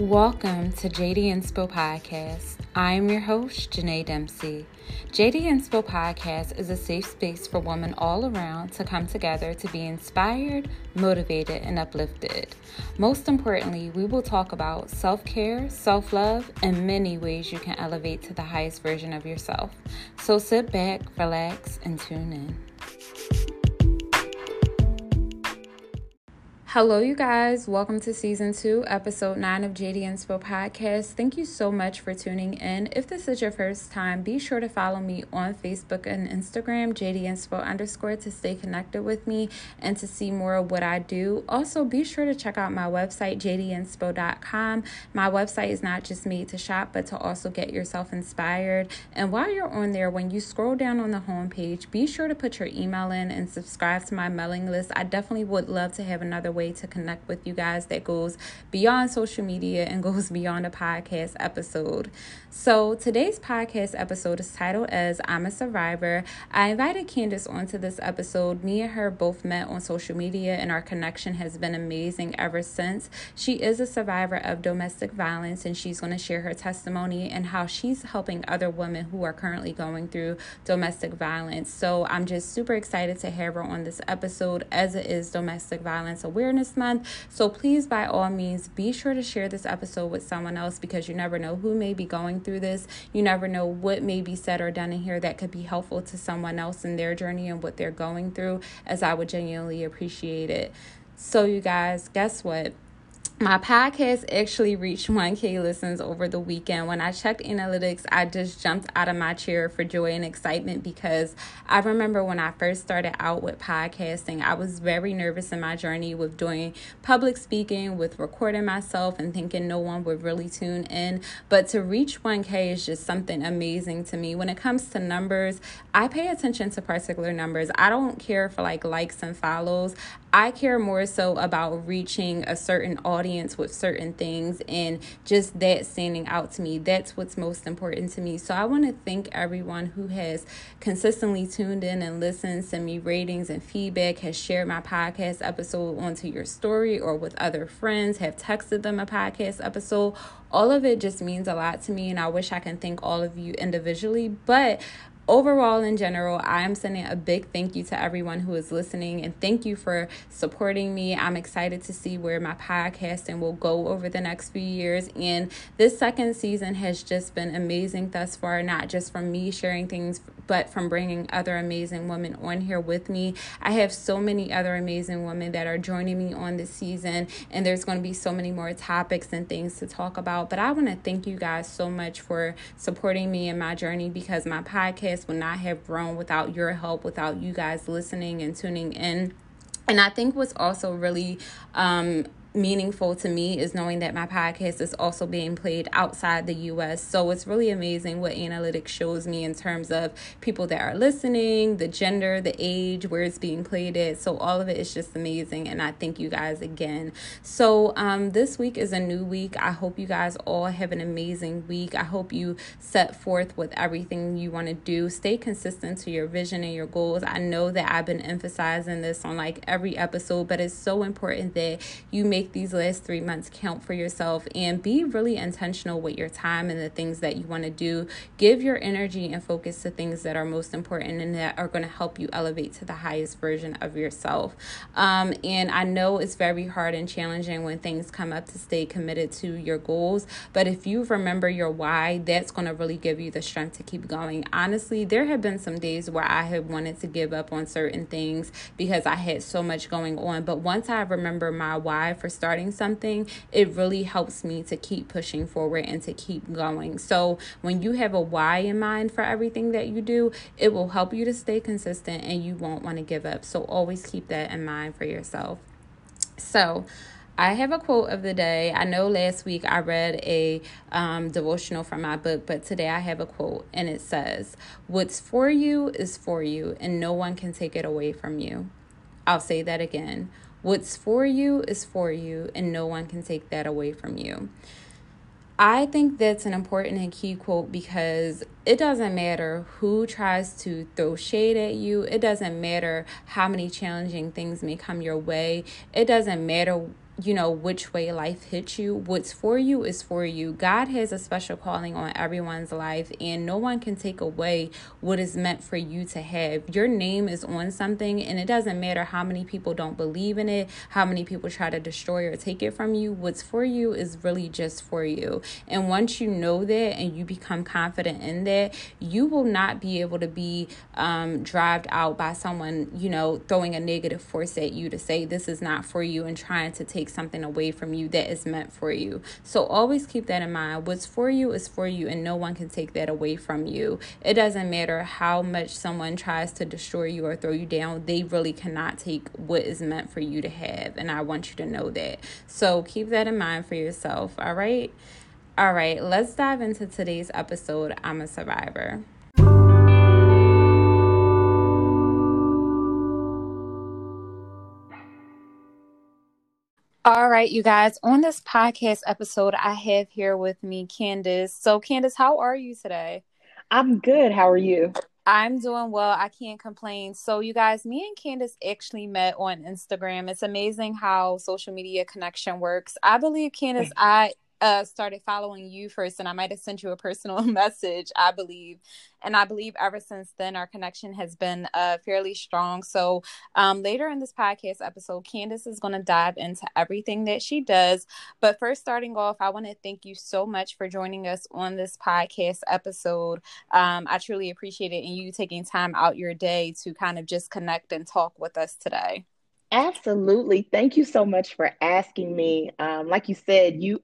Welcome to JD Inspo Podcast. I am your host, Janae Dempsey. JD Inspo Podcast is a safe space for women all around to come together to be inspired, motivated, and uplifted. Most importantly, we will talk about self care, self love, and many ways you can elevate to the highest version of yourself. So sit back, relax, and tune in. Hello, you guys. Welcome to season two, episode nine of JD Inspo Podcast. Thank you so much for tuning in. If this is your first time, be sure to follow me on Facebook and Instagram, JD Inspo underscore, to stay connected with me and to see more of what I do. Also, be sure to check out my website, jdinspo.com. My website is not just made to shop, but to also get yourself inspired. And while you're on there, when you scroll down on the homepage, be sure to put your email in and subscribe to my mailing list. I definitely would love to have another way to connect with you guys that goes beyond social media and goes beyond a podcast episode. So, today's podcast episode is titled as I'm a Survivor. I invited Candace onto this episode. Me and her both met on social media, and our connection has been amazing ever since. She is a survivor of domestic violence, and she's going to share her testimony and how she's helping other women who are currently going through domestic violence. So, I'm just super excited to have her on this episode as it is Domestic Violence Awareness Awareness Month. So please, by all means, be sure to share this episode with someone else because you never know who may be going through this. You never know what may be said or done in here that could be helpful to someone else in their journey and what they're going through, as I would genuinely appreciate it. So, you guys, guess what? My podcast actually reached 1K listens over the weekend. When I checked analytics, I just jumped out of my chair for joy and excitement because I remember when I first started out with podcasting, I was very nervous in my journey with doing public speaking, with recording myself, and thinking no one would really tune in. But to reach 1K is just something amazing to me. When it comes to numbers, I pay attention to particular numbers. I don't care for like likes and follows. I care more so about reaching a certain audience with certain things and just that standing out to me. That's what's most important to me. So I want to thank everyone who has consistently tuned in and listened, sent me ratings and feedback, has shared my podcast episode onto your story or with other friends, have texted them a podcast episode. All of it just means a lot to me, and I wish I can thank all of you individually. But overall, in general, I am sending a big thank you to everyone who is listening and thank you for supporting me. I'm excited to see where my podcasting will go over the next few years. And this second season has just been amazing thus far, not just from me sharing things, but from bringing other amazing women on here with me. I have so many other amazing women that are joining me on this season, and there's going to be so many more topics and things to talk about. But I want to thank you guys so much for supporting me in my journey because my podcast podcast would not have grown without your help, without you guys listening and tuning in. And I think what's also really um, meaningful to me is knowing that my podcast is also being played outside the US. So it's really amazing what analytics shows me in terms of people that are listening, the gender, the age, where it's being played at. So all of it is just amazing. And I thank you guys again. So um, this week is a new week. I hope you guys all have an amazing week. I hope you set forth with everything you want to do. Stay consistent to your vision and your goals. I know that I've been emphasizing this on like every episode, but it's so important that you make make these last three months count for yourself and be really intentional with your time and the things that you want to do. Give your energy and focus to things that are most important and that are going to help you elevate to the highest version of yourself. Um, and I know it's very hard and challenging when things come up to stay committed to your goals, but if you remember your why, that's going to really give you the strength to keep going. Honestly, there have been some days where I have wanted to give up on certain things because I had so much going on, but once I remember my why for starting something, it really helps me to keep pushing forward and to keep going. So when you have a why in mind for everything that you do, it will help you to stay consistent and you won't want to give up. So always keep that in mind for yourself. So, I have a quote of the day. I know last week I read a um, devotional from my book, but today I have a quote and it says, What's for you is for you, and no one can take it away from you. I'll say that again. What's for you is for you, and no one can take that away from you. I think that's an important and key quote because it doesn't matter who tries to throw shade at you. It doesn't matter how many challenging things may come your way. It doesn't matter you know, which way life hits you. What's for you is for you. God has a special calling on everyone's life, and no one can take away what is meant for you to have. Your name is on something, and it doesn't matter how many people don't believe in it, how many people try to destroy or take it from you. What's for you is really just for you. And once you know that and you become confident in that, you will not be able to be um, driven out by someone, you know, throwing a negative force at you to say this is not for you and trying to take something away from you that is meant for you. So always keep that in mind. What's for you is for you, and no one can take that away from you. It doesn't matter how much someone tries to destroy you or throw you down, they really cannot take what is meant for you to have. And I want you to know that. So keep that in mind for yourself. All right. All right, let's dive into today's episode. I'm a survivor. All right, you guys. On this podcast episode, I have here with me Candace. So, Candace, how are you today? I'm good. How are you? I'm doing well. I can't complain. So, you guys, me and Candace actually met on Instagram. It's amazing how social media connection works. I believe, Candace, I uh, started following you first, and I might have sent you a personal message, I believe. And I believe ever since then, our connection has been uh, fairly strong. So, um, later in this podcast episode, Candace is going to dive into everything that she does. But first, starting off, I want to thank you so much for joining us on this podcast episode. Um, I truly appreciate it, and you taking time out your day to kind of just connect and talk with us today. Absolutely. Thank you so much for asking me. Um, like you said, you,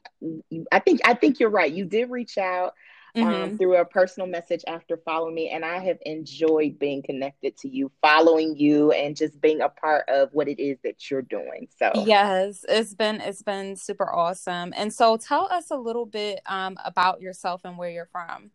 I think, I think you're right. You did reach out um, mm-hmm. through a personal message after following me, and I have enjoyed being connected to you, following you, and just being a part of what it is that you're doing. So yes, it's been it's been super awesome. And so, tell us a little bit um, about yourself and where you're from.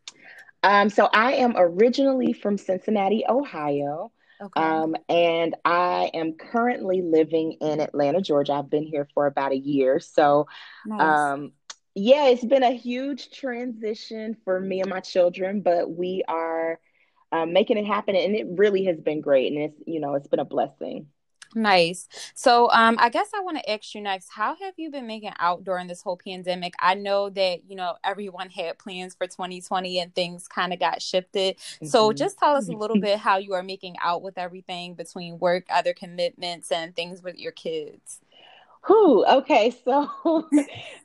Um, so I am originally from Cincinnati, Ohio. Okay. Um, and I am currently living in Atlanta, Georgia. I've been here for about a year. So, nice. um, yeah, it's been a huge transition for me and my children, but we are um, making it happen. And it really has been great. And it's, you know, it's been a blessing. Nice. So, um, I guess I want to ask you next. How have you been making out during this whole pandemic? I know that you know everyone had plans for 2020 and things kind of got shifted. Mm-hmm. So, just tell us a little bit how you are making out with everything between work, other commitments, and things with your kids. Who? Okay, so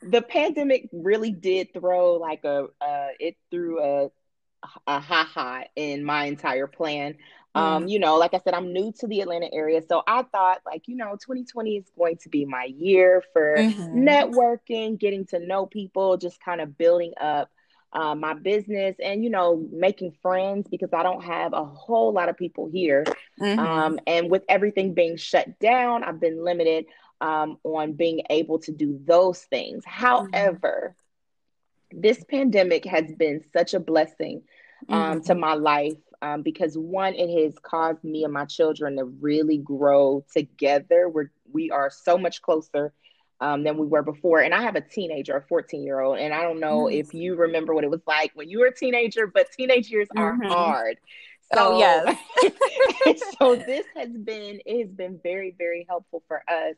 the pandemic really did throw like a uh, it threw a a ha ha in my entire plan. Um, you know, like I said, I'm new to the Atlanta area. So I thought, like, you know, 2020 is going to be my year for mm-hmm. networking, getting to know people, just kind of building up uh, my business and, you know, making friends because I don't have a whole lot of people here. Mm-hmm. Um, and with everything being shut down, I've been limited um, on being able to do those things. Mm-hmm. However, mm-hmm. this pandemic has been such a blessing um, to mm-hmm. my life um, because one, it has caused me and my children to really grow together. We're we are so much closer um, than we were before. And I have a teenager, a 14 year old, and I don't know mm-hmm. if you remember what it was like when you were a teenager, but teenage years mm-hmm. are hard. So, oh yes. so this has been it has been very very helpful for us,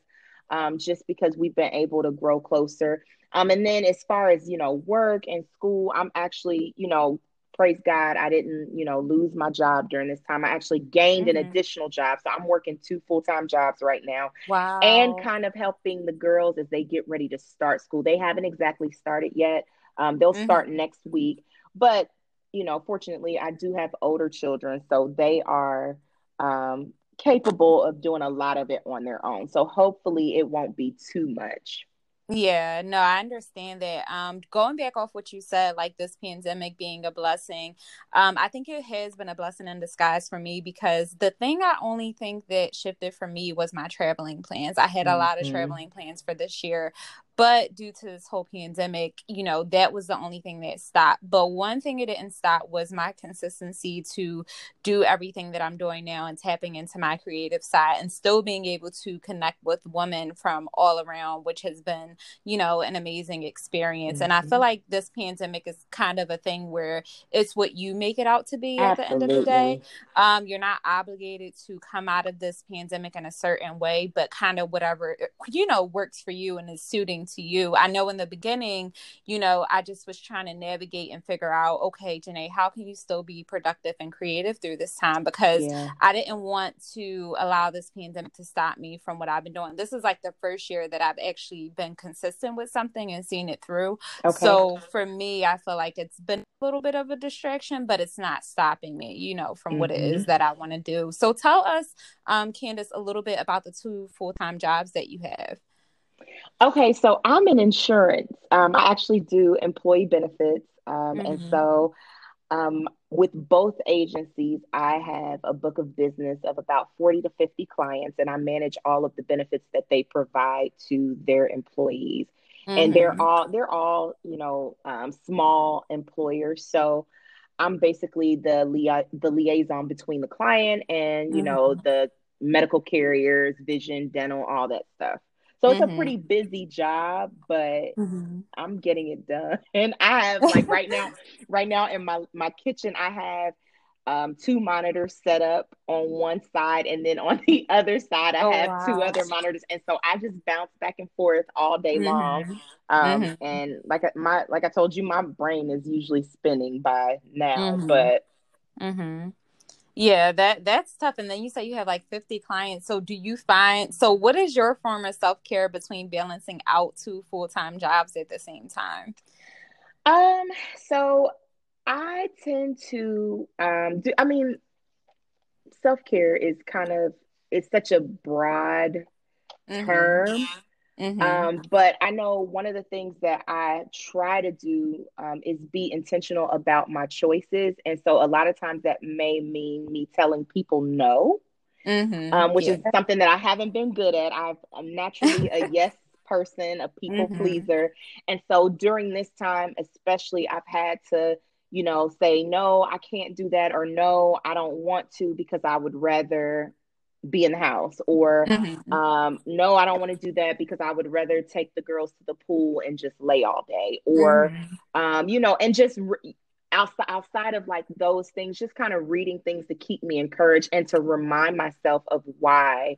um, just because we've been able to grow closer. Um, and then as far as you know, work and school, I'm actually you know praise God, I didn't, you know, lose my job during this time. I actually gained mm-hmm. an additional job. So I'm working two full time jobs right now. Wow. And kind of helping the girls as they get ready to start school. They haven't exactly started yet. Um, they'll mm-hmm. start next week. But, you know, fortunately, I do have older children. So they are um, capable of doing a lot of it on their own. So hopefully it won't be too much. Yeah, no, I understand that. Um, going back off what you said, like this pandemic being a blessing, um, I think it has been a blessing in disguise for me because the thing I only think that shifted for me was my traveling plans. I had a mm-hmm. lot of mm-hmm. traveling plans for this year, But due to this whole pandemic, you know, that was the only thing that stopped. But one thing it didn't stop was my consistency to do everything that I'm doing now and tapping into my creative side and still being able to connect with women from all around, which has been, you know, an amazing experience. Mm-hmm. And I feel mm-hmm. like this pandemic is kind of a thing where it's what you make it out to be Absolutely. at the end of the day. Um, you're not obligated to come out of this pandemic in a certain way, but kind of whatever, you know, works for you and is suiting to you. I know in the beginning, you know, I just was trying to navigate and figure out, okay, Janae, how can you still be productive and creative through this time? Because yeah. I didn't want to allow this pandemic to stop me from what I've been doing. This is like the first year that I've actually been consistent with something and seen it through. Okay. So for me, I feel like it's been a little bit of a distraction, but it's not stopping me, you know, from mm-hmm. what it is mm-hmm. that I want to do. So tell us, um, Candace, a little bit about the two full time jobs that you have. Okay, so I'm in insurance. Um, I actually do employee benefits. Um, mm-hmm. And so um, with both agencies, I have a book of business of about 40 to 50 clients, and I manage all of the benefits that they provide to their employees. Mm-hmm. And they're mm-hmm. all they're all you know um, small employers, so I'm basically the lia- the liaison between the client and you mm-hmm. know the medical carriers, vision, dental, all that stuff. So it's mm-hmm. a pretty busy job, but mm-hmm. I'm getting it done. And I have like right now, right now in my my kitchen, I have um, two monitors set up on one side, and then on the other side, I oh, have wow. two other monitors, and so I just bounce back and forth all day mm-hmm. long. Um, mm-hmm. And like my like I told you, my brain is usually spinning by now, mm-hmm. but. Yeah, that that's tough. And then you say you have like 50 clients. So do you find so what is your form of self-care between balancing out two full-time jobs at the same time? Um, so I tend to um do I mean self-care is kind of it's such a broad mm-hmm. term. Mm-hmm. Um, but I know one of the things that I try to do um, is be intentional about my choices. And so a lot of times that may mean me telling people no, mm-hmm. um, which yeah. is something that I haven't been good at. i am naturally a yes person, a people mm-hmm. pleaser. And so during this time, especially, I've had to you know, say, no, I can't do that, or no, I don't want to because I would rather be in the house or mm-hmm. um, no i don't want to do that because i would rather take the girls to the pool and just lay all day or mm-hmm. um, you know and just re- outside outside of like those things just kind of reading things to keep me encouraged and to remind myself of why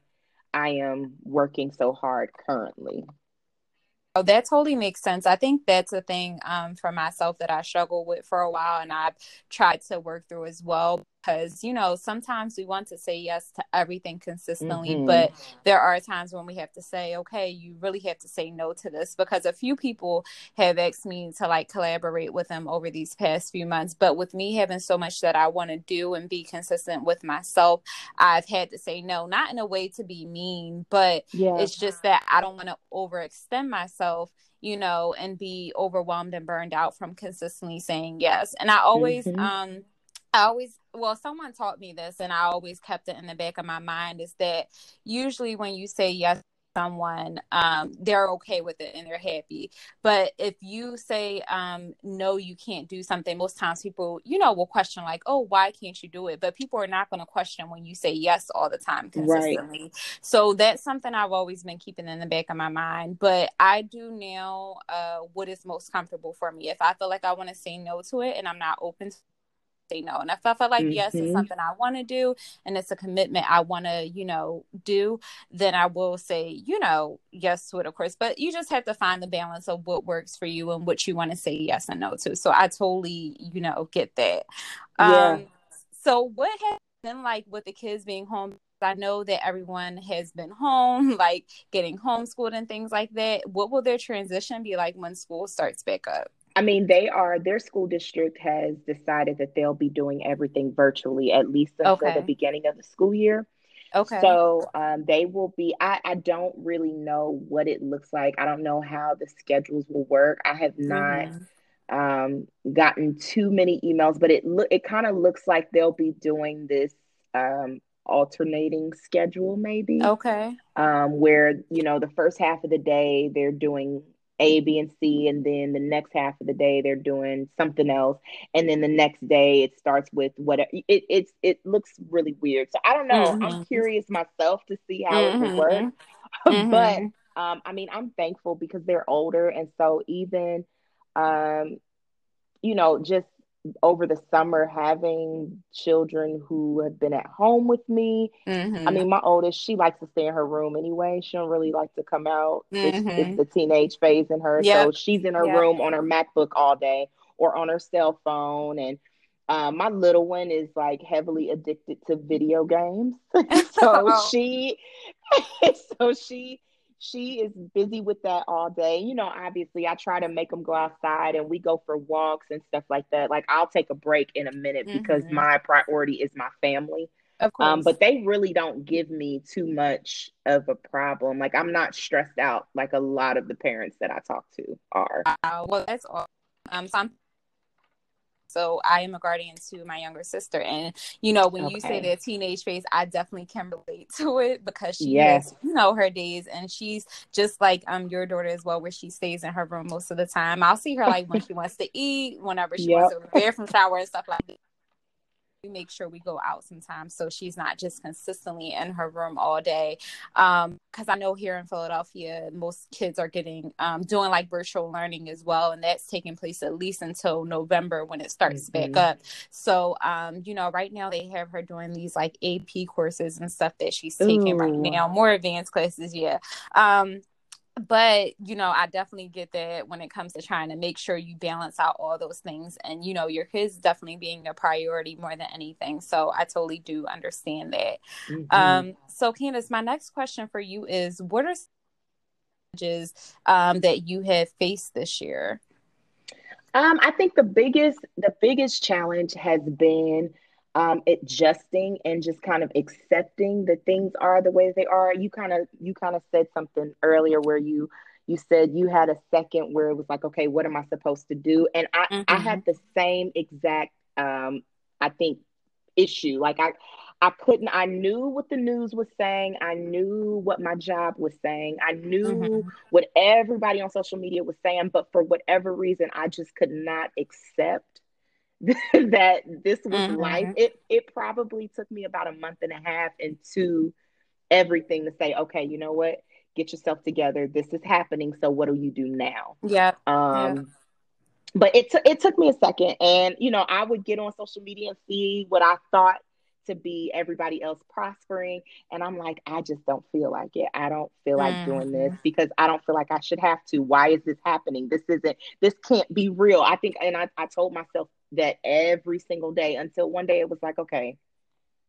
i am working so hard currently Oh, that totally makes sense. I think that's a thing um, for myself that I struggle with for a while and I've tried to work through as well because you know sometimes we want to say yes to everything consistently mm-hmm. but there are times when we have to say okay you really have to say no to this because a few people have asked me to like collaborate with them over these past few months but with me having so much that i want to do and be consistent with myself i've had to say no not in a way to be mean but yeah. it's just that i don't want to overextend myself you know and be overwhelmed and burned out from consistently saying yes and i always mm-hmm. um I always, well, someone taught me this, and I always kept it in the back of my mind is that usually when you say yes someone um, they're okay with it and they're happy. But if you say um, no you can't do something most times people you know will question like oh why can't you do it? But people are not going to question when you say yes all the time consistently. Right. so that's something i've always been keeping in the back of my mind. But i do now uh, what is most comfortable for me. If i feel like i want to say no to it and i'm not open to say no. And if I feel like mm-hmm. yes, it's mm-hmm. something I want to do and it's a commitment I want to, you know, do, then I will say, you know, yes to it, of course. But you just have to find the balance of what works for you and what you want to say yes and no to. So I totally, you know, get that. Yeah. Um, so what has been like with the kids being home? I know that everyone has been home, like getting homeschooled and things like that. What will their transition be like when school starts back up? I mean, they are, their school district has decided that they'll be doing everything virtually, at least until okay. the beginning of the school year. Okay. So um, they will be, I, I don't really know what it looks like. I don't know how the schedules will work. I have not mm-hmm. um, gotten too many emails, but it, look it kind of looks like they'll be doing this um, alternating schedule, maybe. Okay. Um, where, you know, the first half of the day they're doing A, B, and C, and then the next half of the day they're doing something else, and then the next day it starts with whatever. It it's it looks really weird. So I don't know. Mm-hmm. I'm curious myself to see how mm-hmm. it would work, mm-hmm. but um, I mean, I'm thankful because they're older, and so even um, you know, just over the summer having children who have been at home with me. Mm-hmm. I mean, my oldest, she likes to stay in her room anyway. She don't really like to come out. Mm-hmm. It's, it's, the teenage phase in her. Yep. So she's in her yep. room on her MacBook all day or on her cell phone. And uh, my little one is like heavily addicted to video games. so oh. she, so she, she is busy with that all day. You know, obviously, I try to make them go outside and we go for walks and stuff like that. Like, I'll take a break in a minute mm-hmm. because my priority is my family. Of um, course. Um, but they really don't give me too much of a problem. Like, I'm not stressed out like a lot of the parents that I talk to are. Uh, well, that's all. Um, so I'm so I am a guardian to my younger sister. And, you know, when okay. you say the teenage phase, I definitely can relate to it because she yes. has, you know, her days and she's just like um your daughter as well, where she stays in her room most of the time. I'll see her like when she wants to eat, whenever she yep. wants to prepare from shower and stuff like that we make sure we go out sometimes so she's not just consistently in her room all day because um, i know here in philadelphia most kids are getting um, doing like virtual learning as well and that's taking place at least until november when it starts mm-hmm. back up so um, you know right now they have her doing these like ap courses and stuff that she's taking Ooh. right now more advanced classes yeah um, but you know i definitely get that when it comes to trying to make sure you balance out all those things and you know your kids definitely being a priority more than anything. So i totally do understand that. Mm-hmm. um so candace my next question for you is what are challenges um, that you have faced this year? Um i think the biggest the biggest challenge has been um, adjusting and just kind of accepting that things are the way they are. You kind of you kind of said something earlier where you you said you had a second where it was like, okay, what am I supposed to do? And I mm-hmm. I had the same exact um, I think issue. Like I I couldn't I knew what the news was saying. I knew what my job was saying. I knew mm-hmm. what everybody on social media was saying, but for whatever reason I just could not accept that this was mm-hmm. life. It it probably took me about a month and a half into everything to say, okay, you know what? Get yourself together. This is happening. So what do you do now? Yeah. Um yeah. but it t- it took me a second and you know, I would get on social media and see what I thought to be everybody else prospering and i'm like i just don't feel like it i don't feel like mm. doing this because i don't feel like i should have to why is this happening this isn't this can't be real i think and i, I told myself that every single day until one day it was like, okay,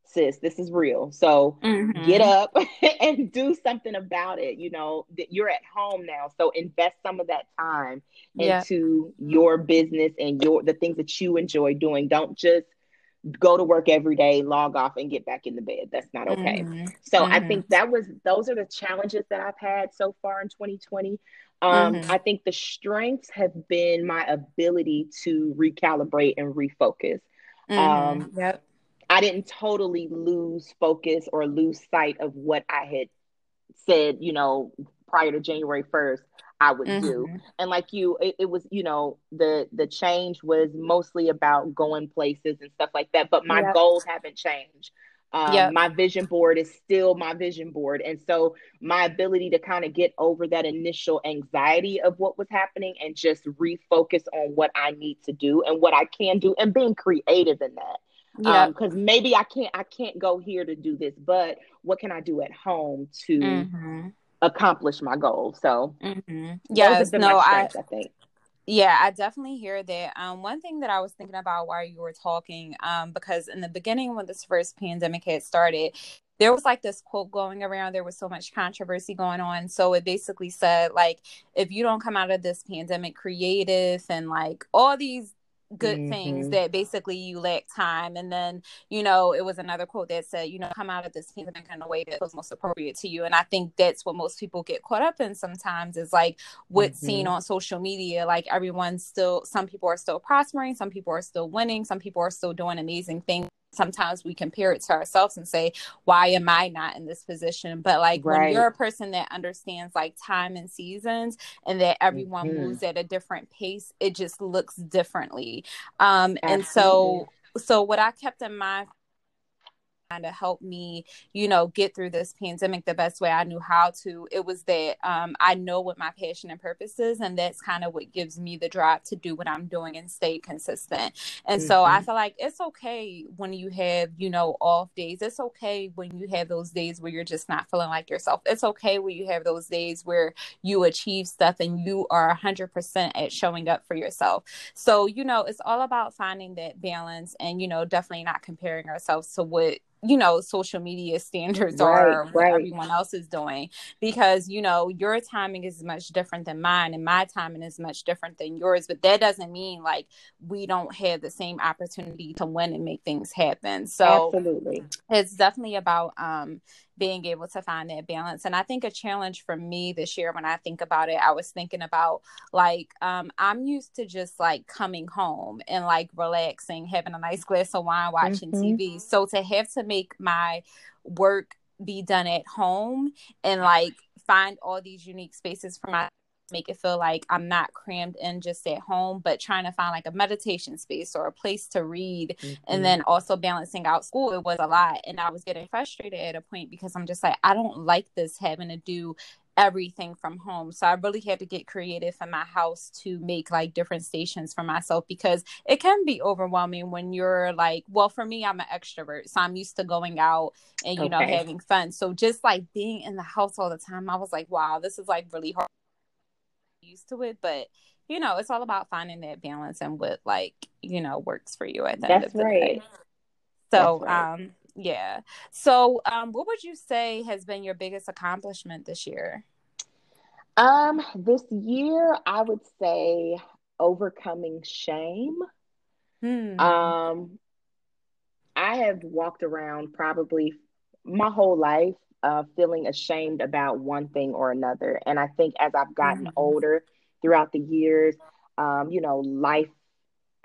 sis, this is real. So mm-hmm. get up and do something about it. You know, that you're at home now. So invest some of that time into your business and your the things that you enjoy doing. Don't just go to work every day, log off and get back in the bed. That's not okay. Mm-hmm. So mm-hmm. I think that was those are the challenges that I've had so far in 2020. Um, mm-hmm. I think the strengths have been my ability to recalibrate and refocus. Mm-hmm. Um, yep. I didn't totally lose focus or lose sight of what I had said, you know, prior to January 1st, I would mm-hmm. do. And like you, it, it, was, you know, the the change was mostly about going places and stuff like that. But my yep. goals haven't changed. Um, yep. My vision board is still my vision board. And so my ability to kind of get over that initial anxiety of what was happening and just refocus on what I need to do and what I can do and being creative in that. Yeah. Because um, maybe I can't I can't go here to do this, but what can I do at home to mm-hmm. Accomplish my goal? So mm-hmm. yes, no, I, I think. Yeah, I definitely hear that. Um, one thing that I was thinking about while you were talking, um, because in the beginning when this first pandemic had started, there was like this quote going around. There was so much controversy going on. So it basically said like, if you don't come out of this pandemic creative and like all these good mm-hmm. things that basically you lack time. And then, you know, it was another quote that said, you know, come out of this pandemic in a way that was most appropriate to you. And I think that's what most people get caught up in sometimes is like what's mm-hmm. seen on social media. Like everyone's still, some people are still prospering, some people are still winning, some people are still doing amazing things sometimes we compare it to ourselves and say why am i not in this position but like right. when you're a person that understands like time and seasons and that everyone mm-hmm. moves at a different pace it just looks differently um Absolutely. and so so what i kept in mind to help me, you know, get through this pandemic the best way I knew how to. It was that um, I know what my passion and purpose is, and that's kind of what gives me the drive to do what I'm doing and stay consistent. And mm-hmm. so I mm-hmm. feel like it's okay when you have, you know, off days. It's okay when you have those days where you're just not feeling like yourself. It's okay when you have those days where you achieve stuff and you are 100% at showing up for yourself. So, you know, it's all about finding that balance and, you know, definitely not comparing ourselves to what you know social media standards right, are what right. everyone else is doing because you know your timing is much different than mine and my timing is much different than yours but that doesn't mean like we don't have the same opportunity to win and make things happen so absolutely it's definitely about um being able to find that balance. And I think a challenge for me this year, when I think about it, I was thinking about like, um, I'm used to just like coming home and like relaxing, having a nice glass of wine, watching mm-hmm. TV. So to have to make my work be done at home and like find all these unique spaces for my make it feel like I'm not crammed in just at home, but trying to find like a meditation space or a place to read. Mm-hmm. And then also balancing out school, it was a lot. And I was getting frustrated at a point because I'm just like, I don't like this having to do everything from home. So I really had to get creative in my house to make like different stations for myself because it can be overwhelming when you're like, well, for me, I'm an extrovert. So I'm used to going out and, you okay. know, having fun. So just like being in the house all the time, I was like, wow, this is like really hard used to it, but you know, it's all about finding that balance and what like, you know, works for you at the That's end of the right. day. So, right. um, yeah. So, um, what would you say has been your biggest accomplishment this year? Um, this year I would say overcoming shame. Hmm. Um, I have walked around probably my whole life uh, feeling ashamed about one thing or another. And I think as I've gotten mm-hmm. older throughout the years, um, you know, life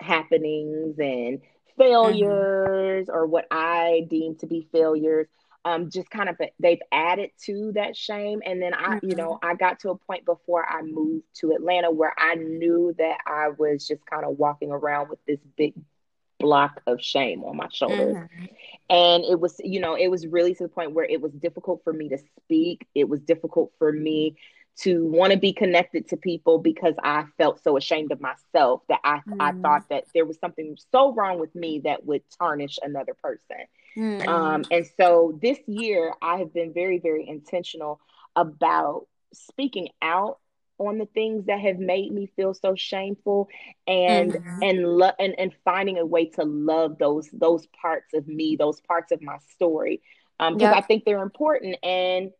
happenings and failures mm-hmm. or what I deem to be failures. Um, just kind of they've added to that shame and then i mm-hmm. you know i got to a point before i moved to atlanta where i knew that i was just kind of walking around with this big block of shame on my shoulders. Mm-hmm. And it was, you know, it was really to the point where it was difficult for me to speak. It was difficult for me to want to be connected to people because I felt so ashamed of myself that I, mm. I thought that there was something so wrong with me that would tarnish another person. Mm. Um, and so this year, I have been very, very intentional about speaking out on the things that have made me feel so shameful and mm-hmm. and lo- and and finding a way to love those those parts of me those parts of my story um because yep. i think they're important and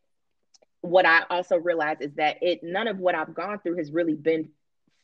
what i also realize is that it none of what i've gone through has really been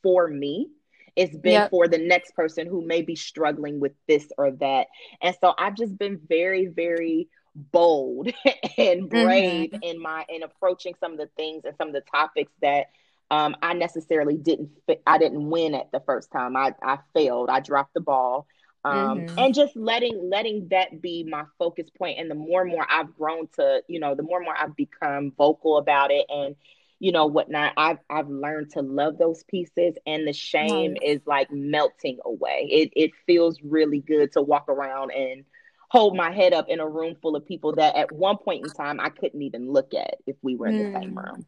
for me it's been yep. for the next person who may be struggling with this or that and so i've just been very very bold and brave mm-hmm. in my in approaching some of the things and some of the topics that um, I necessarily didn't I didn't win at the first time. I, I failed. I dropped the ball. Um, mm-hmm. and just letting letting that be my focus point and the more and more I've grown to, you know, the more and more I've become vocal about it and you know whatnot, I've I've learned to love those pieces and the shame nice. is like melting away. It it feels really good to walk around and hold my head up in a room full of people that at one point in time I couldn't even look at if we were in mm. the same mm. room.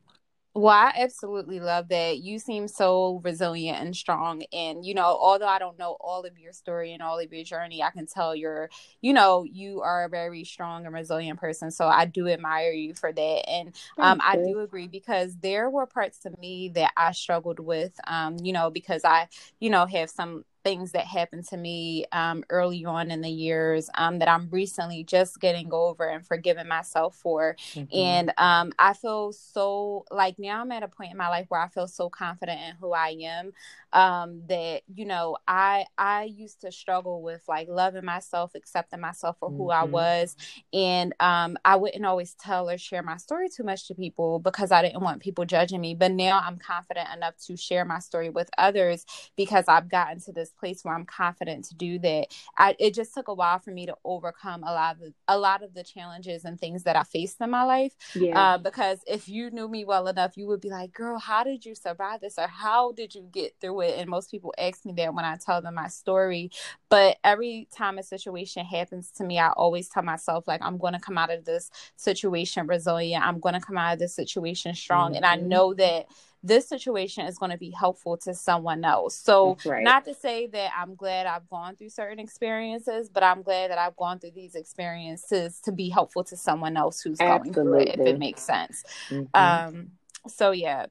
Well, I absolutely love that. You seem so resilient and strong. And, you know, although I don't know all of your story and all of your journey, I can tell you're, you know, you are a very strong and resilient person. So I do admire you for that. And um, I do agree because there were parts of me that I struggled with, um, you know, because I, you know, have some things that happened to me um, early on in the years um, that I'm recently just getting over and forgiving myself for. Mm-hmm. And um, I feel so like now I'm at a point in my life where I feel so confident in who I am um, that you know I I used to struggle with like loving myself, accepting myself for who mm-hmm. I was, and um, I wouldn't always tell or share my story too much to people because I didn't want people judging me. But now I'm confident enough to share my story with others because I've gotten to this place where I'm confident to do that. I, it just took a while for me to overcome a lot of the, a lot of the challenges and things that I faced in my life. Yeah. Uh, because if you knew me well enough, you would be like, "Girl, how did you survive this?" or "How did you get through it?" And most people ask me that when I tell them my story. But every time a situation happens to me, I always tell myself like, "I'm going to come out of this situation resilient. I'm going to come out of this situation strong." Mm-hmm. And I know that this situation is going to be helpful to someone else. So, right. not to say that I'm glad I've gone through certain experiences, but I'm glad that I've gone through these experiences to be helpful to someone else who's Absolutely. going through it, if it makes sense. Mm-hmm. Um, so, yeah.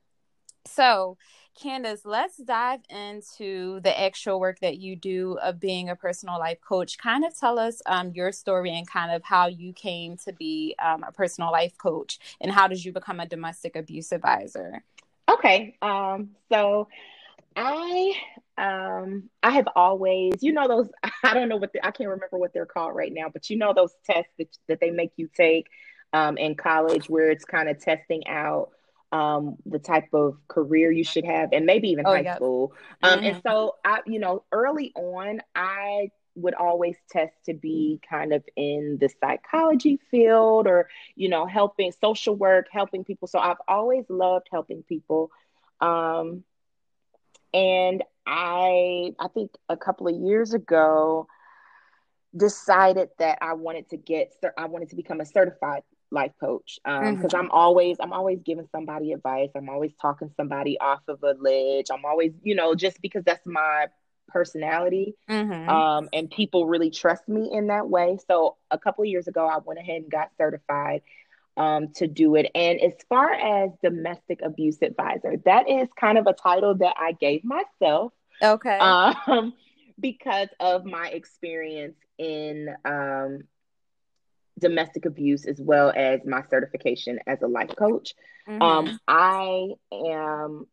So, Candace, let's dive into the actual work that you do of being a personal life coach. Kind of tell us um, your story and kind of how you came to be um, a personal life coach and how did you become a domestic abuse advisor? Okay. Um, so I um I have always, you know, those I don't know what the, I can't remember what they're called right now, but you know those tests that, that they make you take um, in college where it's kind of testing out um, the type of career you should have, and maybe even oh, high yeah. school. Um, mm-hmm. And so I, you know, early on, I would always test to be kind of in the psychology field or you know helping social work helping people. So i've always loved helping people. Um, and i i think a couple of years ago decided that i wanted to get i wanted to become a certified life coach. Because um, mm-hmm. i'm always i'm always giving somebody advice. I'm always talking somebody off of a ledge. I'm always you know just because that's my personality mm-hmm. um, and people really trust me in that way so a couple of years ago i went ahead and got certified um, to do it and as far as domestic abuse advisor that is kind of a title that i gave myself okay um, because of my experience in um, domestic abuse as well as my certification as a life coach mm-hmm. um, i am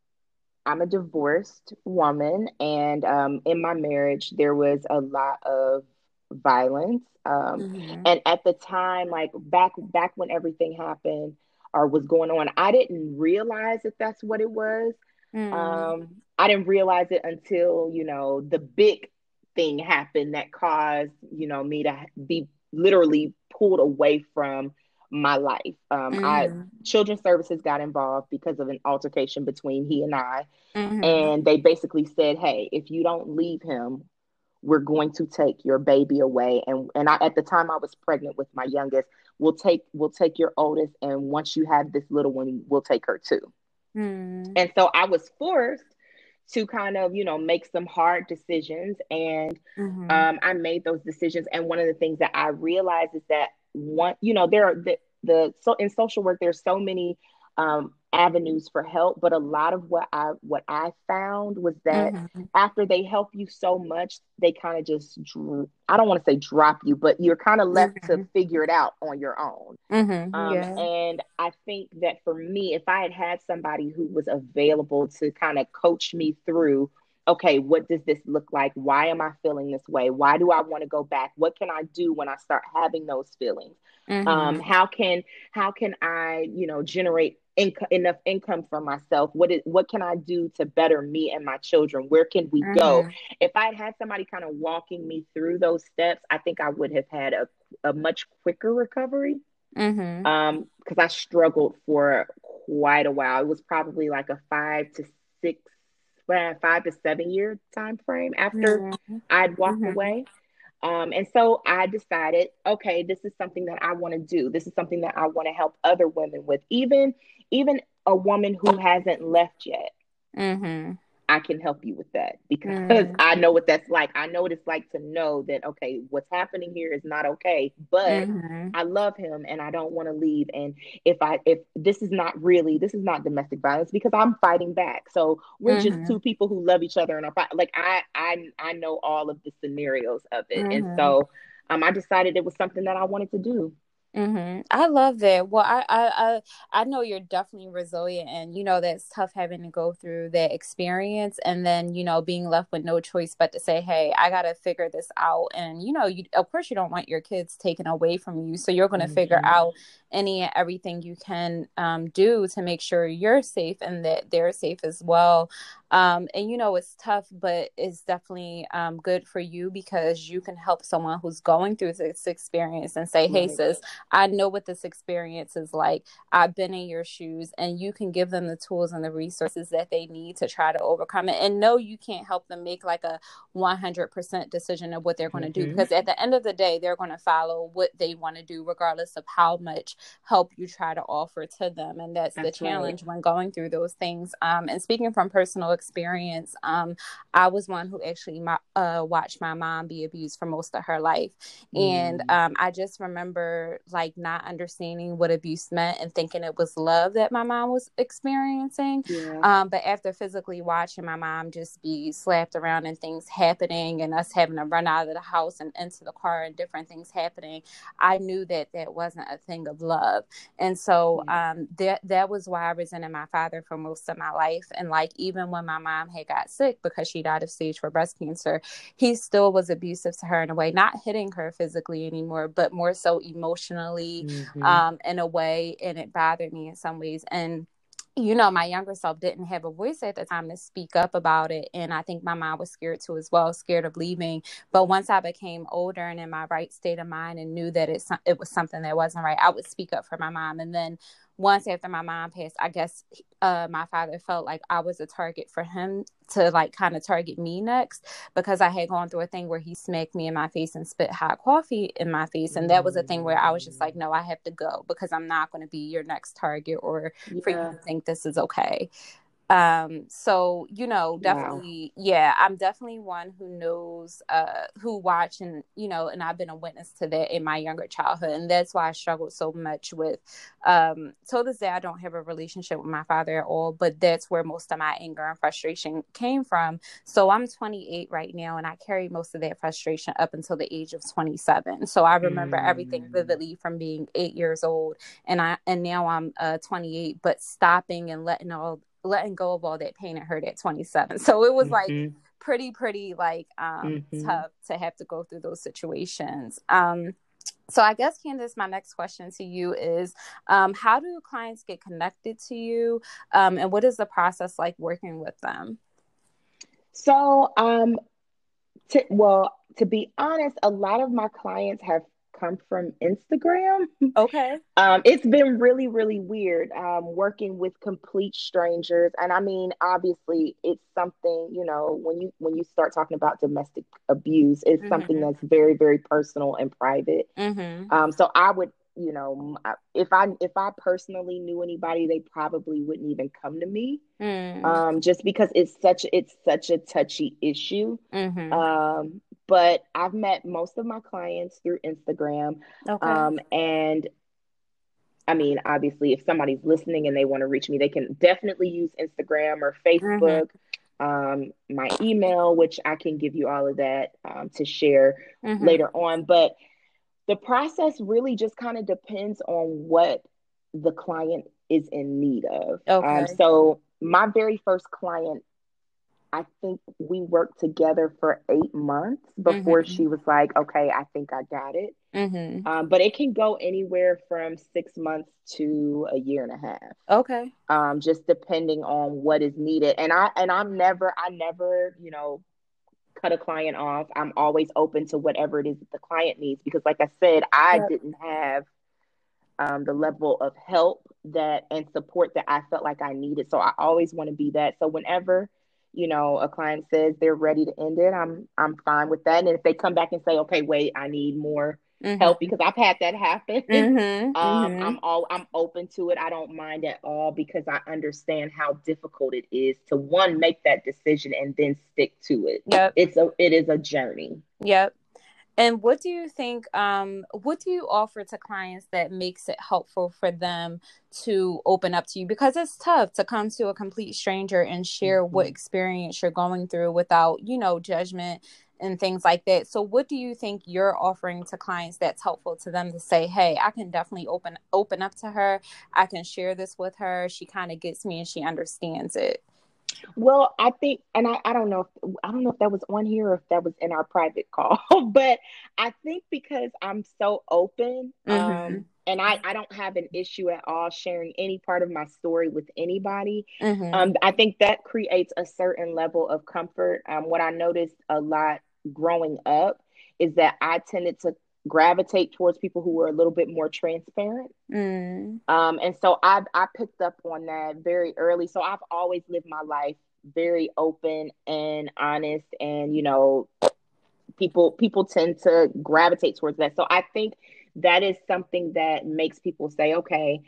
I'm a divorced woman, and um, in my marriage, there was a lot of violence. Um, mm-hmm. And at the time, like back back when everything happened or was going on, I didn't realize that that's what it was. Mm-hmm. Um, I didn't realize it until you know the big thing happened that caused you know me to be literally pulled away from my life. Um, mm-hmm. I children's services got involved because of an altercation between he and I, mm-hmm. and they basically said, "Hey, if you don't leave him, we're going to take your baby away." And and I, at the time, I was pregnant with my youngest. We'll take we'll take your oldest, and once you have this little one, we'll take her too. Mm-hmm. And so I was forced to kind of you know make some hard decisions and mm-hmm. um, i made those decisions and one of the things that i realized is that one you know there are the, the so in social work there's so many um, avenues for help but a lot of what i what i found was that mm-hmm. after they help you so much they kind of just i don't want to say drop you but you're kind of left mm-hmm. to figure it out on your own mm-hmm. um, yeah. and i think that for me if i had had somebody who was available to kind of coach me through okay, what does this look like? Why am I feeling this way? Why do I want to go back? What can I do when I start having those feelings? Mm-hmm. Um, how can how can I, you know, generate inc- enough income for myself? What is what can I do to better me and my children? Where can we mm-hmm. go? If I had had somebody kind of walking me through those steps, I think I would have had a, a much quicker recovery. Mm-hmm. Um, because I struggled for quite a while. It was probably like a five to six five to seven year time frame after mm-hmm. I'd walked mm-hmm. away. Um, and so I decided, okay, this is something that I want to do. This is something that I want to help other women with, even even a woman who hasn't left yet. Mm-hmm. I can help you with that because mm. I know what that's like. I know what it's like to know that okay, what's happening here is not okay, but mm-hmm. I love him and I don't want to leave. And if I if this is not really this is not domestic violence because I'm fighting back. So we're mm-hmm. just two people who love each other and are like I I I know all of the scenarios of it, mm-hmm. and so um I decided it was something that I wanted to do. Mm-hmm. I love that. Well, I, I, I, I know you're definitely resilient, and you know that's tough having to go through that experience, and then you know being left with no choice but to say, "Hey, I got to figure this out." And you know, you of course you don't want your kids taken away from you, so you're going to mm-hmm. figure out any and everything you can um, do to make sure you're safe and that they're safe as well. Um, and you know, it's tough, but it's definitely um, good for you because you can help someone who's going through this experience and say, Hey, right. sis, I know what this experience is like. I've been in your shoes, and you can give them the tools and the resources that they need to try to overcome it. And no, you can't help them make like a 100% decision of what they're going to mm-hmm. do because at the end of the day, they're going to follow what they want to do, regardless of how much help you try to offer to them. And that's, the challenge when going through those things. Um, and speaking from personal experience. Um, I was one who actually my, uh, watched my mom be abused for most of her life. Mm. And um, I just remember like not understanding what abuse meant and thinking it was love that my mom was experiencing. Yeah. Um, but after physically watching my mom just be slapped around and things happening and us having to run out of the house and into the car and different things happening, I knew that that wasn't a thing of love. And so um, that, that was why I resented my father for most of my life. And like, even when my my mom had got sick because she died of stage four breast cancer, he still was abusive to her in a way, not hitting her physically anymore, but more so emotionally mm-hmm. um, in a way. And it bothered me in some ways. And you know, my younger self didn't have a voice at the time to speak up about it. And I think my mom was scared too, as well, scared of leaving. But once I became older and in my right state of mind and knew that it, it was something that wasn't right, I would speak up for my mom. And then once after my mom passed, I guess uh, my father felt like I was a target for him to like kind of target me next because I had gone through a thing where he smacked me in my face and spit hot coffee in my face. And that was a thing where I was just like, no, I have to go because I'm not going to be your next target or yeah. for you to think this is okay um so you know definitely wow. yeah i'm definitely one who knows uh who watch and you know and i've been a witness to that in my younger childhood and that's why i struggled so much with um to this day i don't have a relationship with my father at all but that's where most of my anger and frustration came from so i'm 28 right now and i carry most of that frustration up until the age of 27 so i remember mm. everything vividly from being eight years old and i and now i'm uh 28 but stopping and letting all letting go of all that pain and hurt at 27. So it was mm-hmm. like pretty, pretty like um mm-hmm. tough to have to go through those situations. Um so I guess Candace, my next question to you is um, how do clients get connected to you um, and what is the process like working with them? So um to, well, to be honest, a lot of my clients have come from Instagram. Okay. Um, it's been really, really weird um, working with complete strangers, and I mean, obviously, it's something you know when you when you start talking about domestic abuse, it's mm-hmm. something that's very, very personal and private. Mm-hmm. Um, so I would you know if i if i personally knew anybody they probably wouldn't even come to me mm. um just because it's such it's such a touchy issue mm-hmm. um but I've met most of my clients through Instagram. Okay. Um, and I mean, obviously, if somebody's listening and they want to reach me, they can definitely use Instagram or Facebook. Mm-hmm. Um, my email, which I can give you all of that um, to share mm-hmm. later on. But the process really just kind of depends on what the client is in need of. Um, okay. Um, so, my very first client I think we worked together for eight months before mm-hmm. she was like, okay, I think I got it. Mm-hmm. Um, but it can go anywhere from six months to a year and a half. Okay. Um, just depending on what is needed. And I and I'm never, I never, you know, cut a client off. I'm always open to whatever it is that the client needs because, like I said, I yep. didn't have um, the level of help that and support that I felt like I needed. So I always want to be that. So whenever you know a client says they're ready to end it i'm i'm fine with that and if they come back and say okay wait i need more mm-hmm. help because i've had that happen mm-hmm. um, mm-hmm. i'm all i'm open to it i don't mind at all because i understand how difficult it is to one make that decision and then stick to it yep. it's a it is a journey yep and what do you think? Um, what do you offer to clients that makes it helpful for them to open up to you? Because it's tough to come to a complete stranger and share mm-hmm. what experience you're going through without, you know, judgment and things like that. So, what do you think you're offering to clients that's helpful to them to say, "Hey, I can definitely open open up to her. I can share this with her. She kind of gets me and she understands it." Well, I think, and I, I don't know if I don't know if that was on here or if that was in our private call, but I think because I'm so open, mm-hmm. um, and I, I don't have an issue at all sharing any part of my story with anybody. Mm-hmm. Um, I think that creates a certain level of comfort. Um, what I noticed a lot growing up is that I tended to gravitate towards people who were a little bit more transparent. Mm. Um, and so I I picked up on that very early. So I've always lived my life very open and honest, and you know, people people tend to gravitate towards that. So I think that is something that makes people say, okay,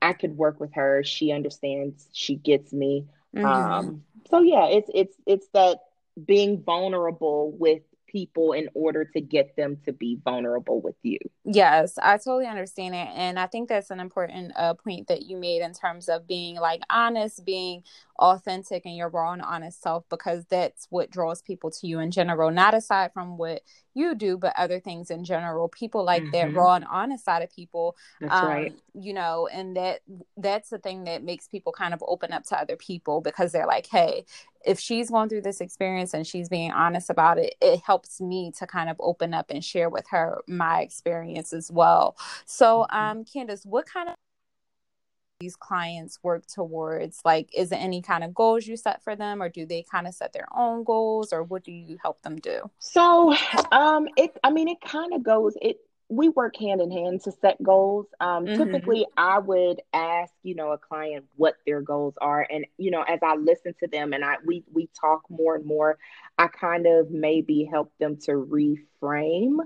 I could work with her. She understands. She gets me. Mm-hmm. Um, so yeah, it's it's it's that being vulnerable with people in order to get them to be vulnerable with you. Yes, I totally understand it. And I think that's an important uh, point that you made in terms of being like honest, being authentic and your raw and honest self, because that's what draws people to you in general, not aside from what you do, but other things in general. People like mm-hmm. that raw and honest side of people. That's um, right. You know, and that that's the thing that makes people kind of open up to other people because they're like, hey, if she's going through this experience and she's being honest about it, it helps me to kind of open up and share with her my experience as well. So, mm-hmm. um, Candace, what kind of these clients work towards? Like, is it any kind of goals you set for them, or do they kind of set their own goals, or what do you help them do? So, um, it, I mean, it kind of goes, it, we work hand in hand to set goals. Um, mm-hmm. Typically, I would ask, you know, a client what their goals are, and you know, as I listen to them and I we we talk more and more, I kind of maybe help them to reframe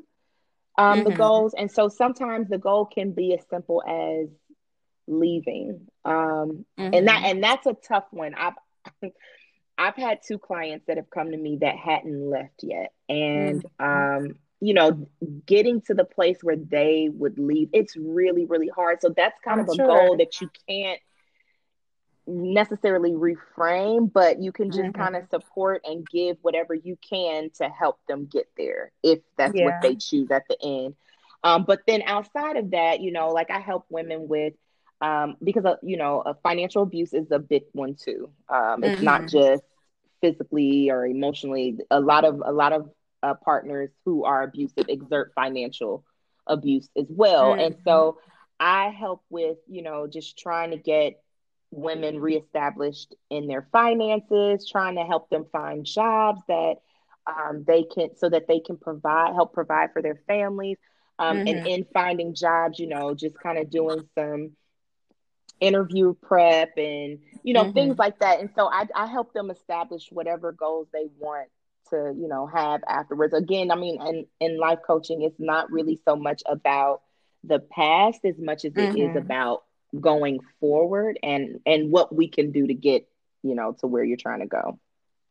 um, mm-hmm. the goals. And so sometimes the goal can be as simple as leaving, um, mm-hmm. and that and that's a tough one. I've I've had two clients that have come to me that hadn't left yet, and mm-hmm. um you know, getting to the place where they would leave, it's really, really hard. So that's kind I'm of a sure. goal that you can't necessarily reframe, but you can just mm-hmm. kind of support and give whatever you can to help them get there if that's yeah. what they choose at the end. Um, but then outside of that, you know, like I help women with um, because of, you know, uh, financial abuse is a big one too. Um, it's mm-hmm. not just physically or emotionally. A lot of a lot of uh, partners who are abusive exert financial abuse as well. Mm-hmm. And so I help with, you know, just trying to get women reestablished in their finances, trying to help them find jobs that um, they can, so that they can provide, help provide for their families. Um, mm-hmm. And in finding jobs, you know, just kind of doing some interview prep and, you know, mm-hmm. things like that. And so I, I help them establish whatever goals they want to you know have afterwards again i mean in, in life coaching it's not really so much about the past as much as it mm-hmm. is about going forward and and what we can do to get you know to where you're trying to go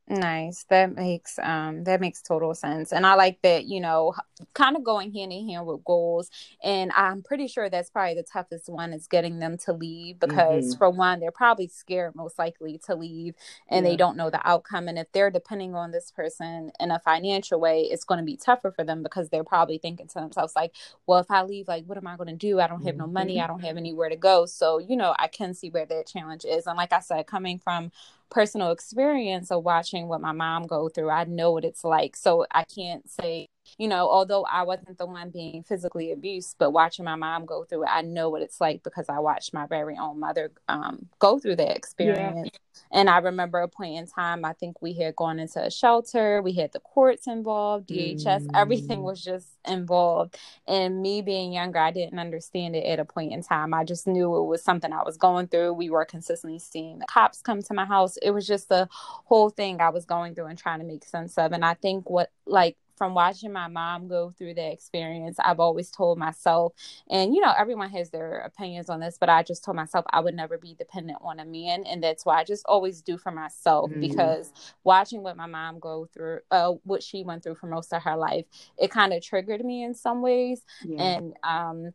Nice. That makes um that makes total sense. And I like that, you know, kind of going hand in hand with goals. And I'm pretty sure that's probably the toughest one is getting them to leave because mm-hmm. for one, they're probably scared most likely to leave and yeah. they don't know the outcome. And if they're depending on this person in a financial way, it's going to be tougher for them because they're probably thinking to themselves like, well, if I leave, like what am I going to do? I don't have no money. Mm-hmm. I don't have anywhere to go. So, you know, I can see where that challenge is. And like I said, coming from personal experience of watching what my mom go through. I know what it's like. So I can't say, you know, although I wasn't the one being physically abused, but watching my mom go through it, I know what it's like because I watched my very own mother um, go through that experience. Yeah. And I remember a point in time, I think we had gone into a shelter, we had the courts involved, DHS, mm. everything was just involved. And me being younger, I didn't understand it at a point in time. I just knew it was something I was going through. We were consistently seeing the cops come to my house. It was just the whole thing I was going through and trying to make sense of. And I think what, like, from watching my mom go through that experience, I've always told myself, and you know, everyone has their opinions on this, but I just told myself I would never be dependent on a man. And that's why I just always do for myself mm. because watching what my mom go through, uh, what she went through for most of her life, it kind of triggered me in some ways. Yeah. And, um,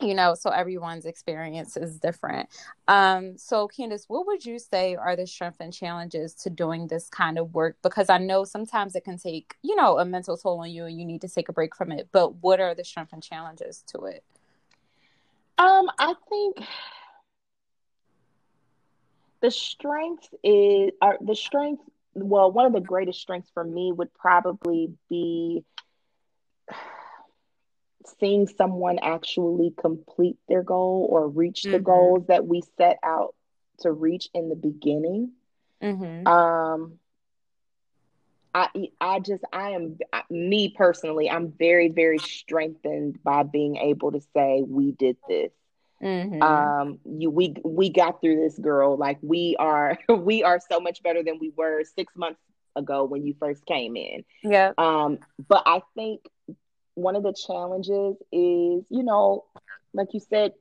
you know so everyone's experience is different. Um so candace what would you say are the strengths and challenges to doing this kind of work? Because i know sometimes it can take you know a mental toll on you and you need to take a break from it but what are the strengths and challenges to it? Um i think the strength is are the strength well one of the greatest strengths for me would probably be seeing someone actually complete their goal or reach mm-hmm. the goals that we set out to reach in the beginning. Mm-hmm. Um, I I just I am me personally I'm very very strengthened by being able to say we did this. Mm-hmm. Um, you we we got through this, girl. Like we are we are so much better than we were six months ago when you first came in. Yeah. Um, but I think one of the challenges is, you know, like you said,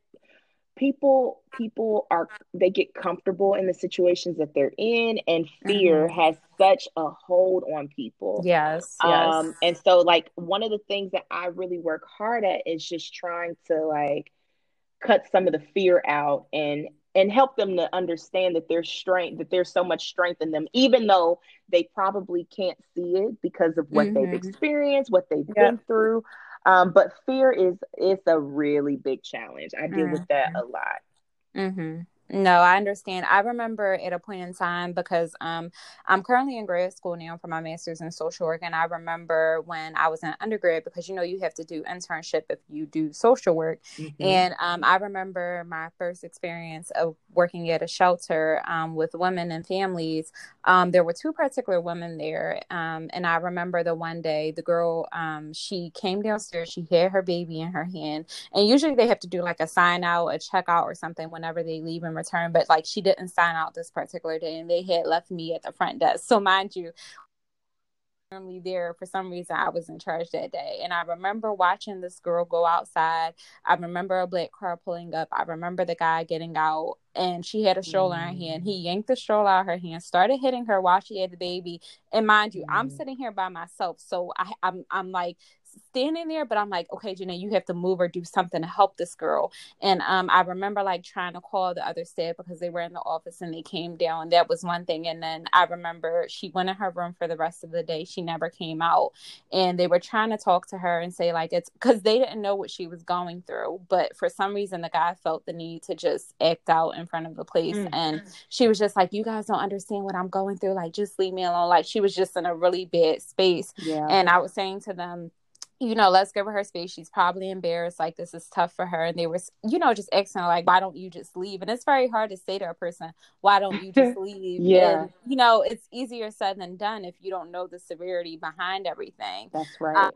people people are they get comfortable in the situations that they're in and fear mm-hmm. has such a hold on people yes, yes um and so like one of the things that i really work hard at is just trying to like cut some of the fear out and and help them to understand that there's strength that there's so much strength in them even though they probably can't see it because of what mm-hmm. they've experienced what they've been through um, but fear is is a really big challenge i deal mm-hmm. with that a lot mm-hmm. No, I understand. I remember at a point in time because um, I'm currently in grad school now for my master's in social work, and I remember when I was in undergrad because you know you have to do internship if you do social work, mm-hmm. and um, I remember my first experience of working at a shelter um, with women and families. Um, there were two particular women there, um, and I remember the one day the girl um, she came downstairs, she had her baby in her hand, and usually they have to do like a sign out, a checkout, or something whenever they leave and return, but like she didn't sign out this particular day and they had left me at the front desk. So mind you, normally there for some reason I was in charge that day. And I remember watching this girl go outside. I remember a black car pulling up. I remember the guy getting out and she had a stroller mm. in her hand. He yanked the stroller out of her hand, started hitting her while she had the baby. And mind you, mm. I'm sitting here by myself. So I, I'm I'm like standing there, but I'm like, okay, Janae, you have to move or do something to help this girl. And um, I remember like trying to call the other staff because they were in the office and they came down. That was one thing. And then I remember she went in her room for the rest of the day. She never came out. And they were trying to talk to her and say, like, it's because they didn't know what she was going through. But for some reason, the guy felt the need to just act out in front of the police. Mm-hmm. And she was just like, you guys don't understand what I'm going through. Like, just leave me alone. Like, she was just in a really bad space. Yeah. And I was saying to them, you know, let's give her her space. She's probably embarrassed. Like, this is tough for her. And they were, you know, just asking, like, why don't you just leave? And it's very hard to say to a person, why don't you just leave? yeah. And, you know, it's easier said than done if you don't know the severity behind everything. That's right. Um,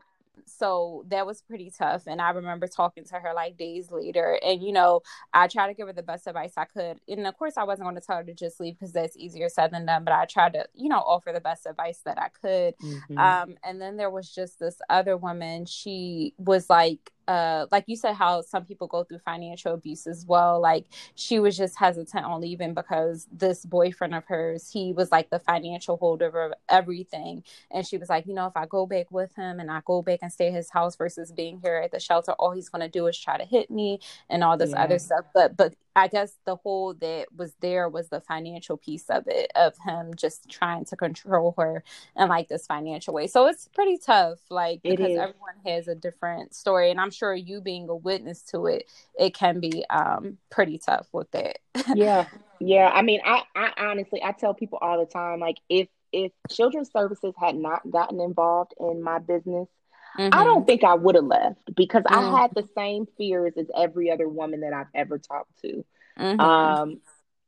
so that was pretty tough and i remember talking to her like days later and you know i tried to give her the best advice i could and of course i wasn't going to tell her to just leave because that's easier said than done but i tried to you know offer the best advice that i could mm-hmm. um, and then there was just this other woman she was like uh like you said how some people go through financial abuse as well. Like she was just hesitant on leaving because this boyfriend of hers he was like the financial holder of everything. And she was like you know if i go back with him and i go back and stay at his house versus being here at the shelter all he's going to do is try to hit me and all this yeah. other stuff. But but I guess the whole that was there was the financial piece of it, of him just trying to control her in like this financial way. So it's pretty tough, like because everyone has a different story, and I'm sure you being a witness to it, it can be um pretty tough with that. yeah, yeah. I mean, I, I honestly, I tell people all the time, like if if children's services had not gotten involved in my business, Mm-hmm. I don't think I would have left because mm-hmm. I had the same fears as every other woman that I've ever talked to. Mm-hmm. Um,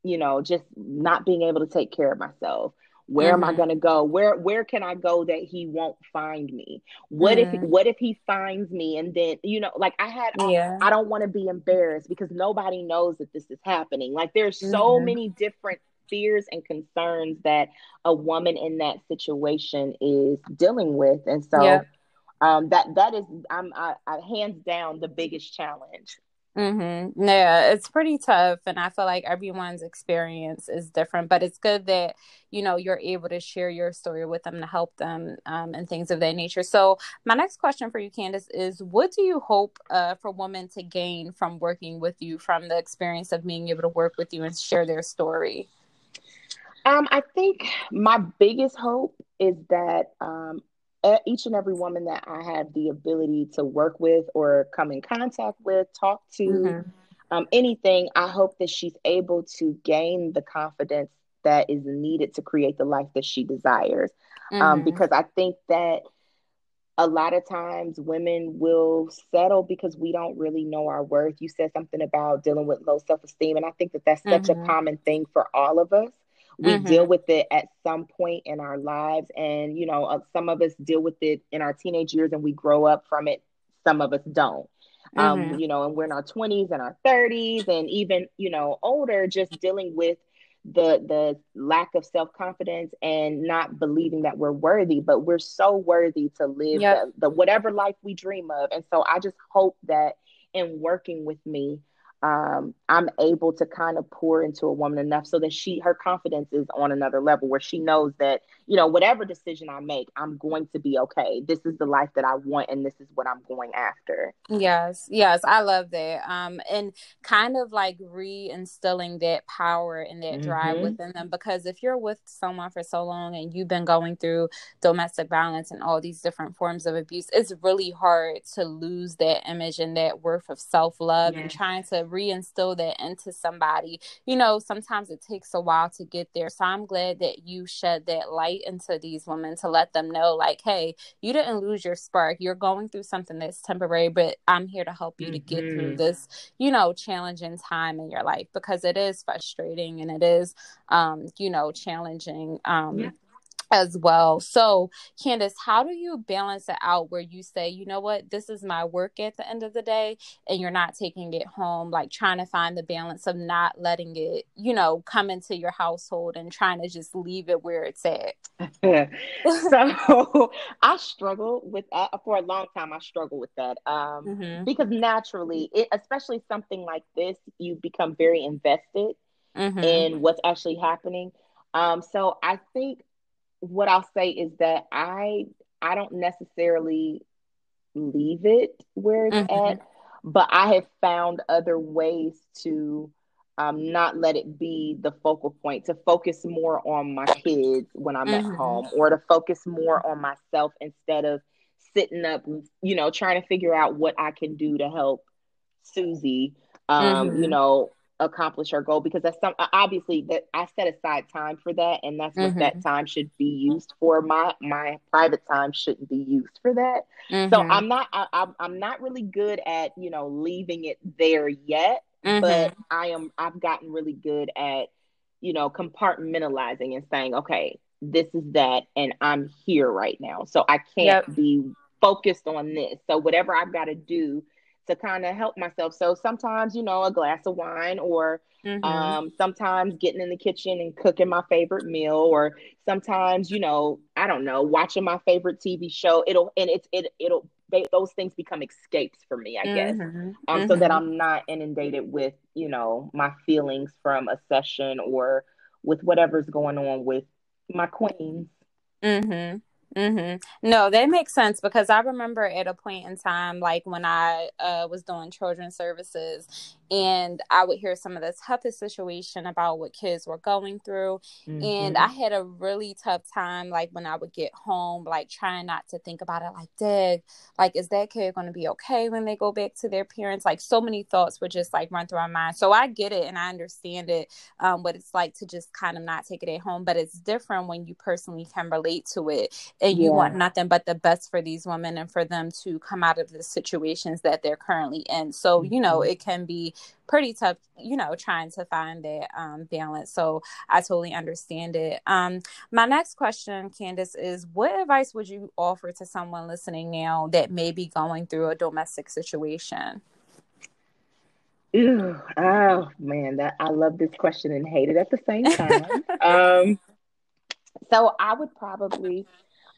you know, just not being able to take care of myself. Where am I mm-hmm. going to go? Where where can I go that he won't find me? What if mm-hmm. what if he finds me and then you know, like I had, yeah. I, I don't want to be embarrassed because nobody knows that this is happening. Like there's so mm-hmm. many different fears and concerns that a woman in that situation is dealing with and so um, that that is I'm I, I, hands down the biggest challenge. Mm-hmm. Yeah, it's pretty tough, and I feel like everyone's experience is different. But it's good that you know you're able to share your story with them to help them um, and things of that nature. So, my next question for you, Candace, is: What do you hope uh, for women to gain from working with you, from the experience of being able to work with you and share their story? Um, I think my biggest hope is that um, each and every woman that I have the ability to work with or come in contact with, talk to, mm-hmm. um, anything, I hope that she's able to gain the confidence that is needed to create the life that she desires. Um, mm-hmm. Um, because I think that a lot of times women will settle because we don't really know our worth. You said something about dealing with low self esteem, and I think that that's such mm-hmm. a common thing for all of us. We mm-hmm. deal with it at some point in our lives, and you know, uh, some of us deal with it in our teenage years and we grow up from it. Some of us don't. Um, mm-hmm. You know, and we're in our 20s and our 30s, and even you know, older, just dealing with the the lack of self-confidence and not believing that we're worthy but we're so worthy to live yep. the, the whatever life we dream of and so i just hope that in working with me um, I'm able to kind of pour into a woman enough so that she her confidence is on another level where she knows that you know whatever decision I make, I'm going to be okay. This is the life that I want, and this is what I'm going after. Yes, yes, I love that. Um, and kind of like reinstilling that power and that mm-hmm. drive within them because if you're with someone for so long and you've been going through domestic violence and all these different forms of abuse, it's really hard to lose that image and that worth of self love yes. and trying to reinstill that into somebody, you know, sometimes it takes a while to get there. So I'm glad that you shed that light into these women to let them know, like, hey, you didn't lose your spark. You're going through something that's temporary, but I'm here to help you mm-hmm. to get through mm-hmm. this, you know, challenging time in your life because it is frustrating and it is, um, you know, challenging. Um, yeah as well. So, Candace, how do you balance it out where you say, you know what, this is my work at the end of the day, and you're not taking it home, like trying to find the balance of not letting it, you know, come into your household and trying to just leave it where it's at? so, I struggle with that for a long time. I struggle with that um, mm-hmm. because naturally, it, especially something like this, you become very invested mm-hmm. in what's actually happening. Um, so I think what I'll say is that I I don't necessarily leave it where it's mm-hmm. at, but I have found other ways to um, not let it be the focal point, to focus more on my kids when I'm mm-hmm. at home, or to focus more on myself instead of sitting up, you know, trying to figure out what I can do to help Susie, um, mm-hmm. you know, accomplish our goal because that's some obviously that I set aside time for that and that's what mm-hmm. that time should be used for my my private time shouldn't be used for that mm-hmm. so I'm not I, I'm not really good at you know leaving it there yet mm-hmm. but I am I've gotten really good at you know compartmentalizing and saying okay this is that and I'm here right now so I can't yep. be focused on this so whatever I've got to do to kind of help myself. So sometimes, you know, a glass of wine or mm-hmm. um, sometimes getting in the kitchen and cooking my favorite meal or sometimes, you know, I don't know, watching my favorite TV show. It'll and it's it it'll they, those things become escapes for me, I guess. Mm-hmm. Um, mm-hmm. so that mm-hmm. I'm not inundated with, you know, my feelings from a session or with whatever's going on with my queens. Mhm. Mm-hmm. No, that makes sense because I remember at a point in time, like when I uh, was doing children's services, and I would hear some of the toughest situation about what kids were going through. Mm-hmm. And I had a really tough time, like when I would get home, like trying not to think about it, like, Dad, like, is that kid going to be okay when they go back to their parents? Like, so many thoughts would just like run through my mind. So I get it and I understand it, um, what it's like to just kind of not take it at home. But it's different when you personally can relate to it and you yeah. want nothing but the best for these women and for them to come out of the situations that they're currently in. So, you know, mm-hmm. it can be pretty tough, you know, trying to find that um, balance. So I totally understand it. Um, my next question, Candace, is what advice would you offer to someone listening now that may be going through a domestic situation? Ew, oh man, that I love this question and hate it at the same time. um, so I would probably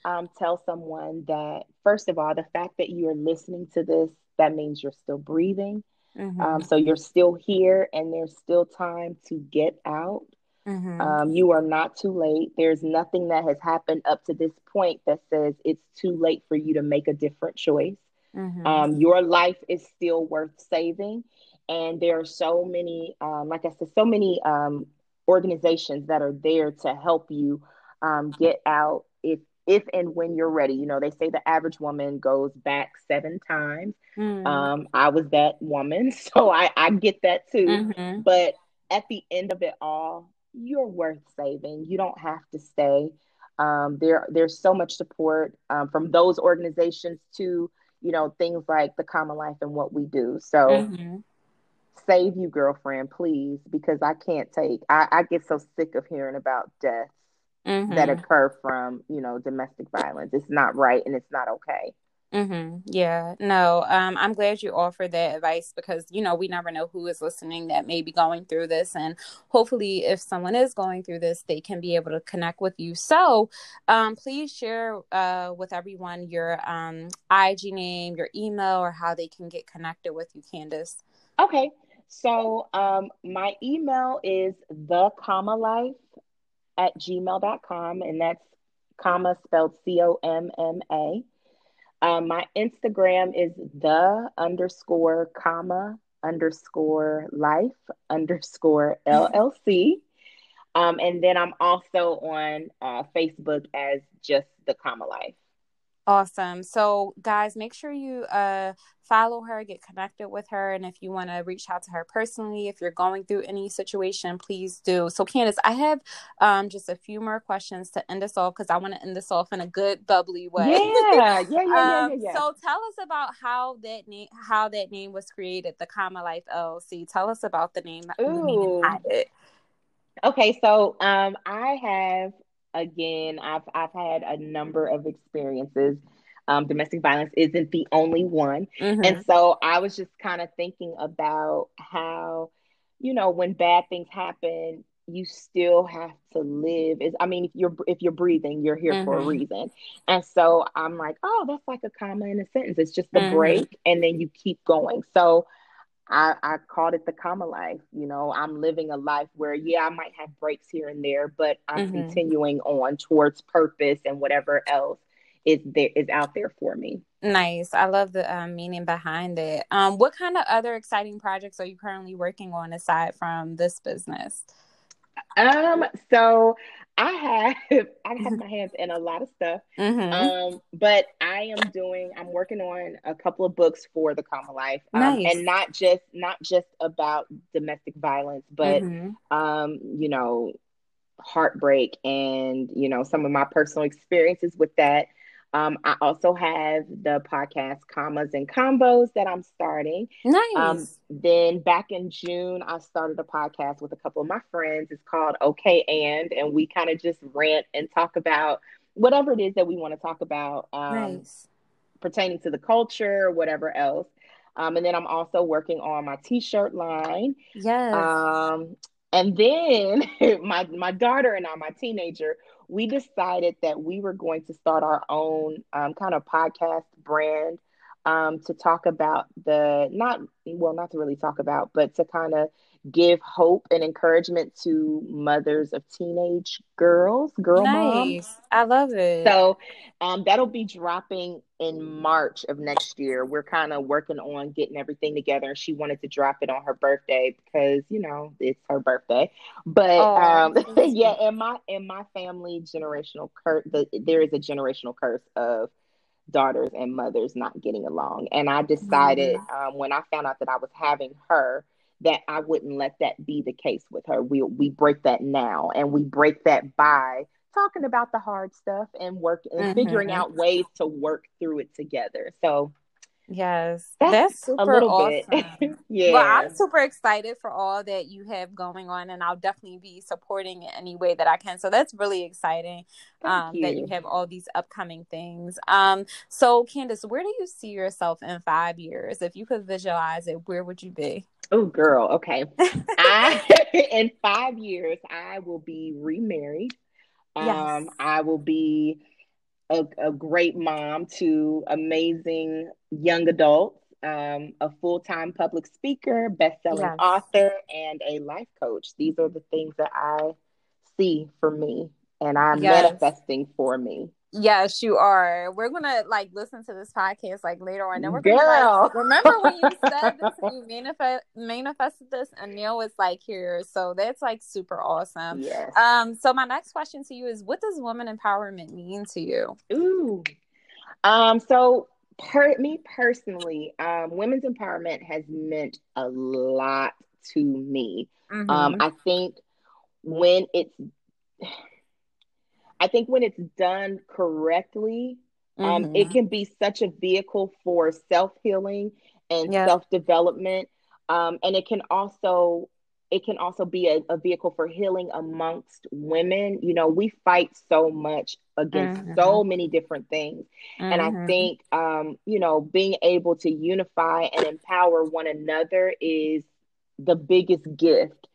um, tell someone that first of all, the fact that you are listening to this, that means you're still breathing. Mm-hmm. Um, so you're still here and there's still time to get out. Mm-hmm. Um, you are not too late. There's nothing that has happened up to this point that says it's too late for you to make a different choice. Mm-hmm. Um, your life is still worth saving. And there are so many, um, like I said, so many um, organizations that are there to help you um, get out if if and when you're ready. You know, they say the average woman goes back seven times. Mm. Um, I was that woman, so I, I get that too. Mm-hmm. But at the end of it all, you're worth saving. You don't have to stay. Um, there, there's so much support um, from those organizations to, you know, things like the Comma Life and what we do. So, mm-hmm. save you, girlfriend, please, because I can't take. I, I get so sick of hearing about deaths mm-hmm. that occur from, you know, domestic violence. It's not right and it's not okay. Mm-hmm. Yeah, no, um, I'm glad you offered that advice because you know we never know who is listening that may be going through this, and hopefully, if someone is going through this, they can be able to connect with you. So, um, please share uh, with everyone your um, IG name, your email, or how they can get connected with you, Candace. Okay, so um, my email is the comma life at gmail.com, and that's comma spelled C O M M A. Um, my Instagram is the underscore comma underscore life underscore LLC. Um, and then I'm also on uh, Facebook as just the comma life. Awesome. So, guys, make sure you uh, follow her, get connected with her. And if you want to reach out to her personally, if you're going through any situation, please do. So, Candace, I have um, just a few more questions to end us off because I want to end this off in a good, bubbly way. Yeah, yeah, yeah, yeah, um, yeah, So, tell us about how that name, how that name was created, the Comma Life LLC. Tell us about the name, the meaning behind it. Okay, so um, I have again, I've I've had a number of experiences. Um, domestic violence isn't the only one, mm-hmm. and so I was just kind of thinking about how, you know, when bad things happen, you still have to live. Is I mean, if you're if you're breathing, you're here mm-hmm. for a mm-hmm. reason, and so I'm like, oh, that's like a comma in a sentence. It's just a mm-hmm. break, and then you keep going. So I, I called it the comma life. You know, I'm living a life where, yeah, I might have breaks here and there, but I'm mm-hmm. continuing on towards purpose and whatever else is there is out there for me. Nice. I love the um, meaning behind it. Um, what kind of other exciting projects are you currently working on aside from this business? Um, so I have I have my hands in a lot of stuff. Mm-hmm. Um, but I am doing I'm working on a couple of books for the Comma Life. Um, nice. and not just not just about domestic violence, but mm-hmm. um, you know, heartbreak and you know some of my personal experiences with that um, I also have the podcast Commas and Combos that I'm starting. Nice. Um, then back in June, I started a podcast with a couple of my friends. It's called Okay and, and we kind of just rant and talk about whatever it is that we want to talk about um, nice. pertaining to the culture, or whatever else. Um, and then I'm also working on my t-shirt line. Yes. Um, and then my my daughter and I, my teenager, we decided that we were going to start our own um, kind of podcast brand um, to talk about the not well, not to really talk about, but to kind of give hope and encouragement to mothers of teenage girls, girl nice. moms. I love it. So um, that'll be dropping in March of next year. We're kind of working on getting everything together. She wanted to drop it on her birthday because, you know, it's her birthday. But oh, um, yeah, in my in my family generational curse, the, there is a generational curse of daughters and mothers not getting along. And I decided mm-hmm. um, when I found out that I was having her that I wouldn't let that be the case with her. We we break that now, and we break that by talking about the hard stuff and work and mm-hmm. figuring out ways to work through it together. So Yes, that's, that's super awesome. yeah. Well, I'm super excited for all that you have going on, and I'll definitely be supporting it any way that I can. So that's really exciting um, you. that you have all these upcoming things. Um, so, Candace, where do you see yourself in five years? If you could visualize it, where would you be? Oh, girl. Okay. I, in five years, I will be remarried. Um, yes. I will be a, a great mom to amazing young adults, um, a full time public speaker, best selling yes. author, and a life coach. These are the things that I see for me and I'm yes. manifesting for me. Yes, you are. We're gonna like listen to this podcast like later on. And we're gonna like, remember when you said this you manifest manifested this and Neil was like here. So that's like super awesome. Yes. Um, so my next question to you is what does woman empowerment mean to you? Ooh. Um, so per me personally, um, women's empowerment has meant a lot to me. Mm-hmm. Um, I think when it's I think when it's done correctly, um, mm-hmm. it can be such a vehicle for self healing and yep. self development, um, and it can also it can also be a, a, vehicle for healing amongst women. You know, we fight so much against mm-hmm. so many different things. Mm-hmm. And I mm-hmm. think, um, you know, being able to unify and empower one another is the biggest gift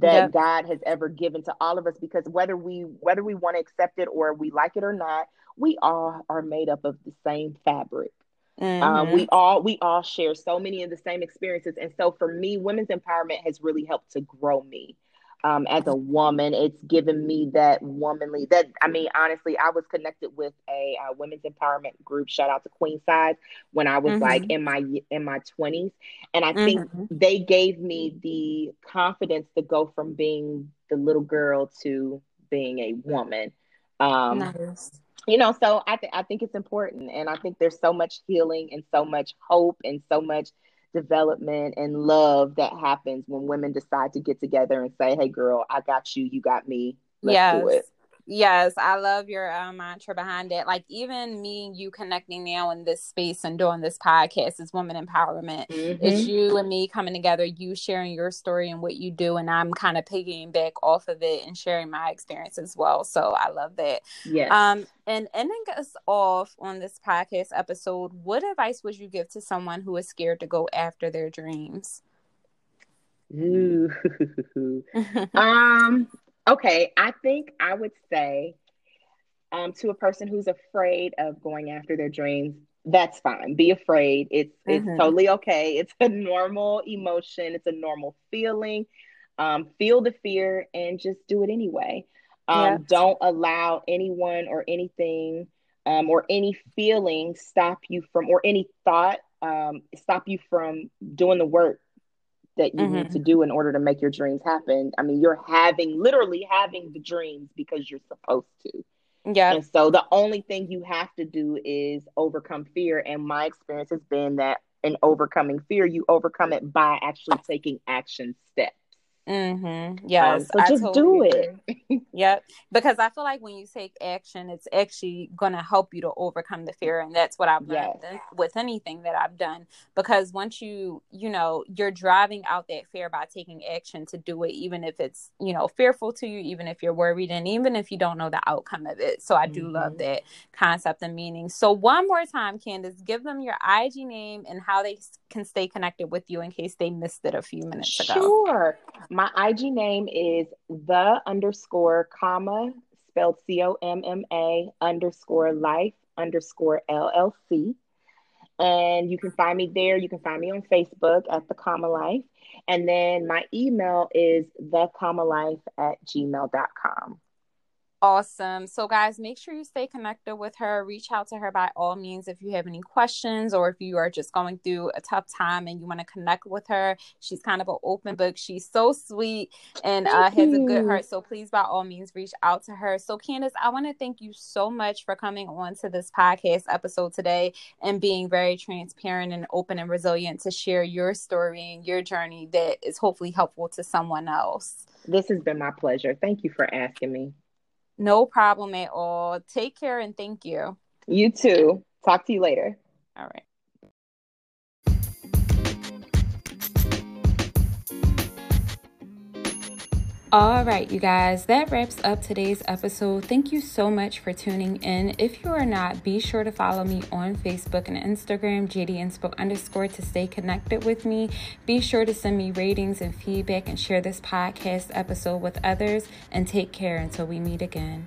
that yep. God has ever given to all of us because whether we whether we want to accept it or we like it or not, we all are made up of the same fabric. Mm-hmm. Um, we all we all share so many of the same experiences, and so for me, women's empowerment has really helped to grow me um, as a woman. It's given me that womanly. That I mean, honestly, I was connected with a uh, women's empowerment group. Shout out to Queenside when I was mm-hmm. like in my in my twenties, and I think mm-hmm. they gave me the confidence to go from being the little girl to being a woman. Um, nice you know so i think i think it's important and i think there's so much healing and so much hope and so much development and love that happens when women decide to get together and say hey girl i got you. You got me. Let's yes. do it Yes, I love your uh, mantra behind it. Like even me and you connecting now in this space and doing this podcast is woman empowerment. Mm-hmm. It's you and me coming together, you sharing your story and what you do, and I'm kind of piggying back off of it and sharing my experience as well. So I love that. Yes. Um, and ending us off on this podcast episode, what advice would you give to someone who is scared to go after their dreams? Ooh. um Okay, I think I would say um, to a person who's afraid of going after their dreams, that's fine. Be afraid. It's mm-hmm. it's totally okay. It's a normal emotion. It's a normal feeling. Um, feel the fear and just do it anyway. Um, Don't allow anyone or anything um, or any feeling stop you from, or any thought um, stop you from doing the work that you mm-hmm. need to do in order to make your dreams happen. I mean, you're having literally having the dreams because you're supposed to. Yeah. And so the only thing you have to do is overcome fear. And my experience has been that in overcoming fear, you overcome it by actually taking action steps. Mm-hmm. Yes. Um, so just totally do it. yep. Because I feel like when you take action, it's actually going to help you to overcome the fear. And that's what I've learned yes. with anything that I've done. Because once you, you know, you're driving out that fear by taking action to do it, even if it's, you know, fearful to you, even if you're worried, and even if you don't know the outcome of it. So I do mm-hmm. love that concept and meaning. So one more time, Candace, give them your IG name and how they can stay connected with you in case they missed it a few minutes ago. Sure. My IG name is the underscore comma spelled C O M M A underscore life underscore LLC. And you can find me there. You can find me on Facebook at the comma life. And then my email is the comma life at gmail.com. Awesome. So, guys, make sure you stay connected with her. Reach out to her by all means if you have any questions or if you are just going through a tough time and you want to connect with her. She's kind of an open book. She's so sweet and uh, has a good heart. So, please, by all means, reach out to her. So, Candace, I want to thank you so much for coming on to this podcast episode today and being very transparent and open and resilient to share your story and your journey that is hopefully helpful to someone else. This has been my pleasure. Thank you for asking me. No problem at all. Take care and thank you. You too. Talk to you later. All right. All right, you guys, that wraps up today's episode. Thank you so much for tuning in. If you are not, be sure to follow me on Facebook and Instagram, JDInspo underscore, to stay connected with me. Be sure to send me ratings and feedback and share this podcast episode with others. And take care until we meet again.